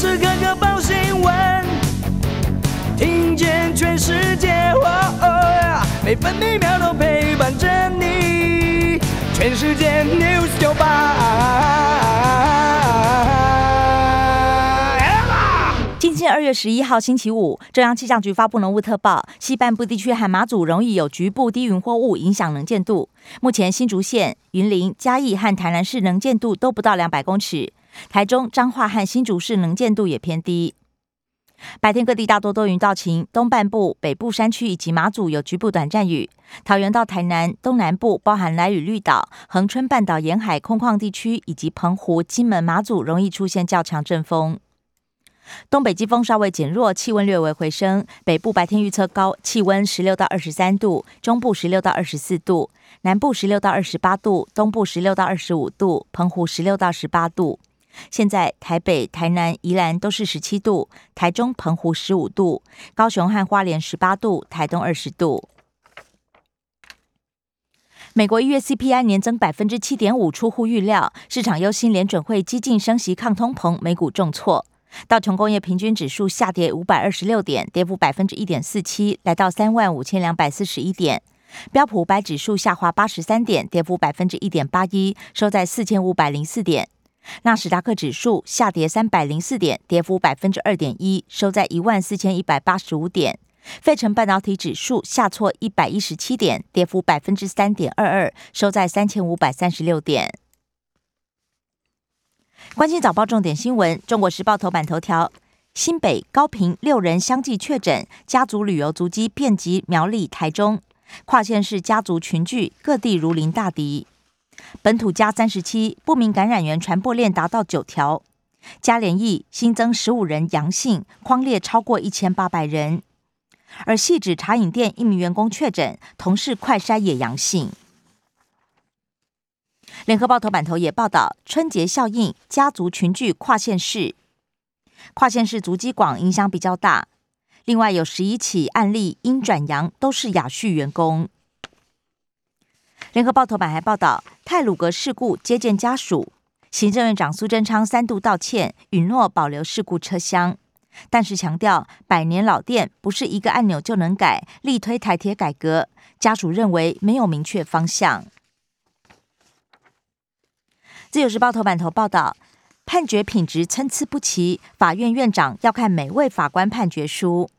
时刻刻报新闻，听见全世界，每分每秒都陪伴着你。全世界 news 九八。今天二月十一号星期五，中央气象局发布浓雾特报，西半部地区和马祖容易有局部低云或雾影响能见度。目前新竹县、云林、嘉义和台南市能见度都不到两百公尺。台中、彰化和新竹市能见度也偏低。白天各地大多多云到晴，东半部、北部山区以及马祖有局部短暂雨。桃园到台南东南部，包含来雨绿岛、恒春半岛沿海空旷地区以及澎湖、金门、马祖，容易出现较强阵风。东北季风稍微减弱，气温略微回升。北部白天预测高，气温十六到二十三度，中部十六到二十四度，南部十六到二十八度，东部十六到二十五度，澎湖十六到十八度。现在台北、台南、宜兰都是十七度，台中、澎湖十五度，高雄和花莲十八度，台东二十度。美国一月 CPI 年增百分之七点五，出乎预料，市场忧心联准会激进升息抗通膨，美股重挫。道琼工业平均指数下跌五百二十六点，跌幅百分之一点四七，来到三万五千两百四十一点。标普五百指数下滑八十三点，跌幅百分之一点八一，收在四千五百零四点。纳斯达克指数下跌三百零四点，跌幅百分之二点一，收在一万四千一百八十五点。费城半导体指数下挫一百一十七点，跌幅百分之三点二二，收在三千五百三十六点。关心早报重点新闻，《中国时报》头版头条：新北高平六人相继确诊，家族旅游足迹遍及苗栗、台中，跨县市家族群聚，各地如临大敌。本土加三十七，不明感染源传播链达到九条。加联疫新增十五人阳性，框列超过一千八百人。而细指茶饮店一名员工确诊，同事快筛也阳性。联合报头版头也报道，春节效应，家族群聚跨县市，跨县市足迹广，影响比较大。另外有十一起案例因转阳，都是雅旭员工。联合报头版还报道泰鲁格事故接见家属，行政院长苏贞昌三度道歉，允诺保留事故车厢，但是强调百年老店不是一个按钮就能改，力推台铁改革，家属认为没有明确方向。自由时报头版头报道判决品质参差不齐，法院院长要看每位法官判决书。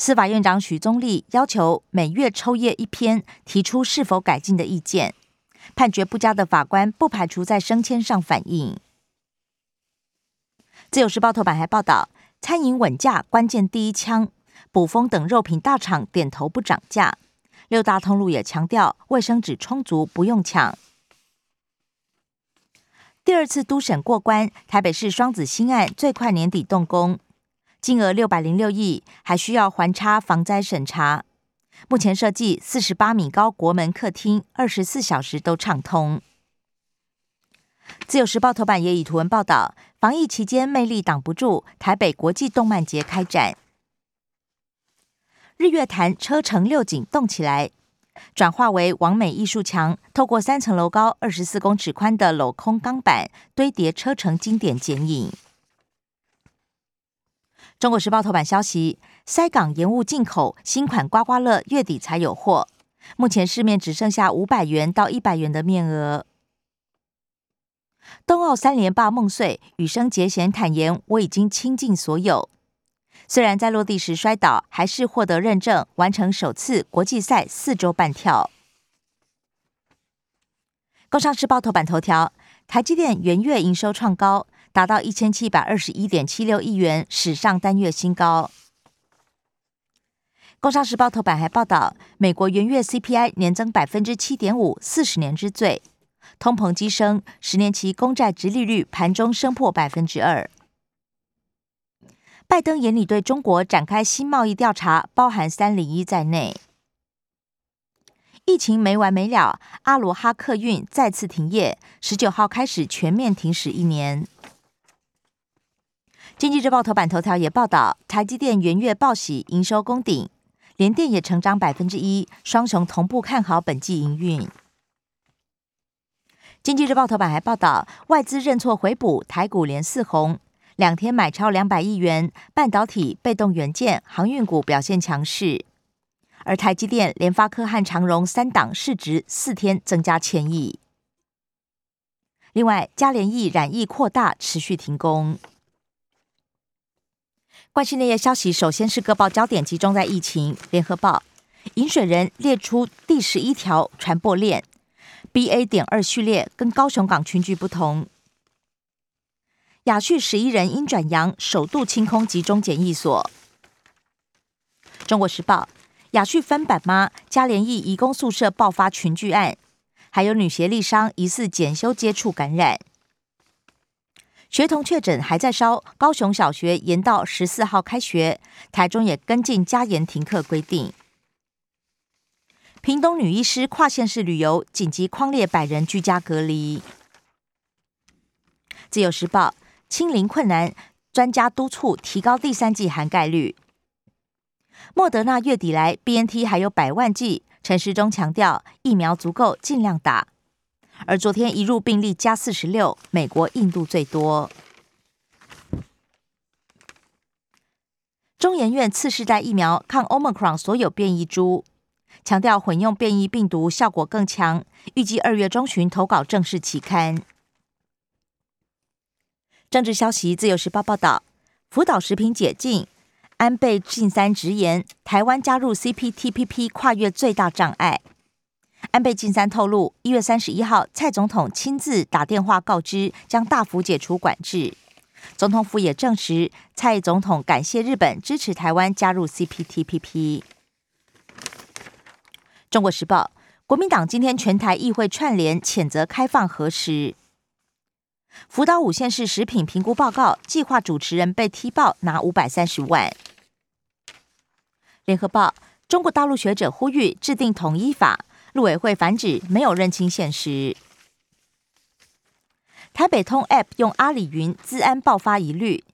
司法院长许宗立要求每月抽验一篇，提出是否改进的意见。判决不佳的法官不排除在升迁上反映。自由时报头版还报道，餐饮稳价关键第一枪，补风等肉品大厂点头不涨价。六大通路也强调卫生纸充足，不用抢。第二次都审过关，台北市双子星案最快年底动工。金额六百零六亿，还需要环差防灾审查。目前设计四十八米高国门客厅，二十四小时都畅通。自由时报头版也以图文报道，防疫期间魅力挡不住，台北国际动漫节开展。日月潭车城六景动起来，转化为完美艺术墙，透过三层楼高、二十四公尺宽的镂空钢板堆叠车城经典剪影。中国时报头版消息：塞港延误进口新款刮刮乐，月底才有货。目前市面只剩下五百元到一百元的面额。冬奥三连霸梦碎，羽生结弦坦言：“我已经倾尽所有。”虽然在落地时摔倒，还是获得认证，完成首次国际赛四周半跳。工商时报头版头条：台积电元月营收创高。达到一千七百二十一点七六亿元，史上单月新高。工商时报头版还报道，美国元月 CPI 年增百分之七点五，四十年之最，通膨激升，十年期公债直利率盘中升破百分之二。拜登眼里对中国展开新贸易调查，包含三零一在内。疫情没完没了，阿罗哈客运再次停业，十九号开始全面停驶一年。经济日报头版头条也报道，台积电元月报喜，营收攻顶，联电也成长百分之一，双雄同步看好本季营运。经济日报头版还报道，外资认错回补，台股连四红，两天买超两百亿元，半导体、被动元件、航运股表现强势。而台积电、联发科和长荣三档市值四天增加千亿。另外，嘉联益染疫扩大，持续停工。关系内页消息，首先是各报焦点集中在疫情。联合报，饮水人列出第十一条传播链，BA. 点二序列跟高雄港群聚不同。雅旭十一人因转阳，首度清空集中检疫所。中国时报。雅旭翻版吗？嘉联益移工宿舍爆发群聚案，还有女协力商疑似检修接触感染，学童确诊还在烧。高雄小学延到十四号开学，台中也跟进加严停课规定。屏东女医师跨县市旅游紧急框列百人居家隔离。自由时报清零困难，专家督促提高第三季涵盖率。莫德纳月底来，B N T 还有百万剂。陈时中强调，疫苗足够，尽量打。而昨天一入病例加四十六，美国、印度最多。中研院次世代疫苗抗 Omicron 所有变异株，强调混用变异病毒效果更强。预计二月中旬投稿正式期刊。政治消息，自由时报报道，福岛食品解禁。安倍晋三直言，台湾加入 CPTPP 跨越最大障碍。安倍晋三透露，一月三十一号，蔡总统亲自打电话告知，将大幅解除管制。总统府也证实，蔡总统感谢日本支持台湾加入 CPTPP。中国时报，国民党今天全台议会串联谴责开放核实。福岛五县市食品评估报告计划主持人被踢爆拿五百三十万。联合报：中国大陆学者呼吁制定统一法，陆委会反指没有认清现实。台北通 App 用阿里云，资安爆发疑虑，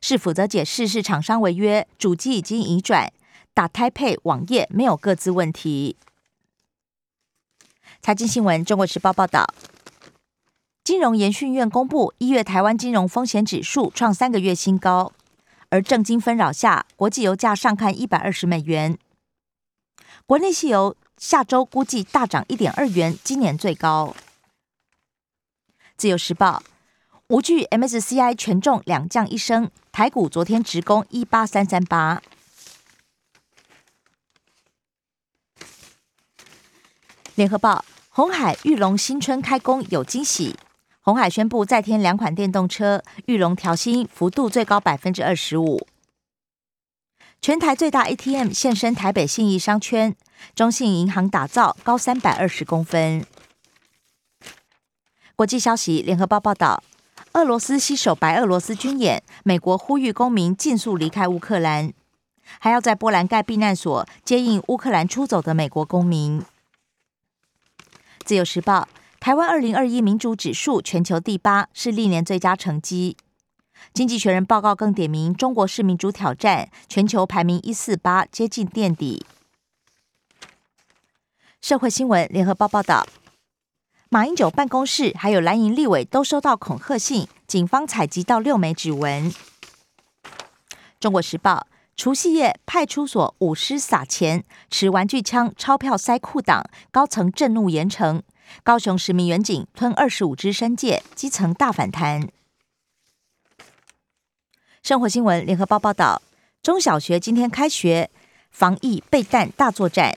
是否则解释是厂商违约，主机已经移转，打台配网页没有各自问题。财经新闻：中国时报报道，金融研训院公布一月台湾金融风险指数创三个月新高。而正经纷扰下，国际油价上看一百二十美元。国内汽油下周估计大涨一点二元，今年最高。自由时报，无惧 MSCI 权重两降一升，台股昨天直攻一八三三八。联合报，红海玉龙新春开工有惊喜。红海宣布再添两款电动车，玉龙调薪幅度最高百分之二十五。全台最大 ATM 现身台北信义商圈，中信银行打造高三百二十公分。国际消息，联合报报道，俄罗斯携手白俄罗斯军演，美国呼吁公民尽速离开乌克兰，还要在波兰盖避难所接应乌克兰出走的美国公民。自由时报。台湾二零二一民主指数全球第八，是历年最佳成绩。经济学人报告更点名中国是民主挑战，全球排名一四八，接近垫底。社会新闻，联合报报道，马英九办公室还有蓝营立委都收到恐吓信，警方采集到六枚指纹。中国时报，除夕夜派出所舞狮撒钱，持玩具枪、钞票塞裤裆，高层震怒严惩。高雄十名员警吞二十五支生芥，基层大反弹。生活新闻，联合报报道：中小学今天开学，防疫备蛋大作战。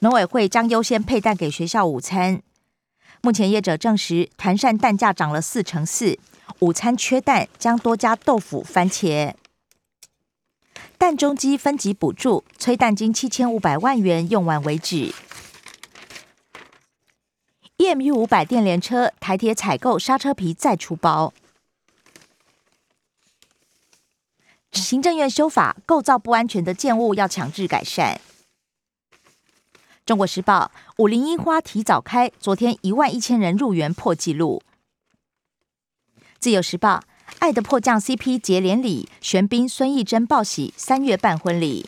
农委会将优先配蛋给学校午餐。目前业者证实，团扇蛋价涨了四成四，午餐缺蛋，将多加豆腐、番茄。蛋中鸡分级补助，催蛋金七千五百万元用完为止。EMU 五百电联车，台铁采购刹车皮再出包。行政院修法，构造不安全的建物要强制改善。中国时报，五菱樱花提早开，昨天一万一千人入园破纪录。自由时报，爱的迫降 CP 结连理，玄彬孙艺珍报喜，三月办婚礼。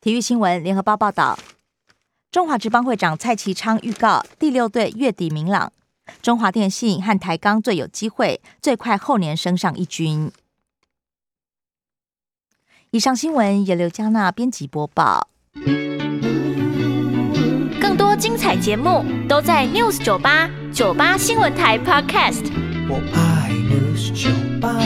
体育新闻，联合报报道。中华职棒会长蔡其昌预告，第六队月底明朗。中华电信和台钢最有机会，最快后年升上一军。以上新闻由刘嘉娜编辑播报。更多精彩节目都在 News 九八九八新闻台 Podcast。我爱 News 酒吧。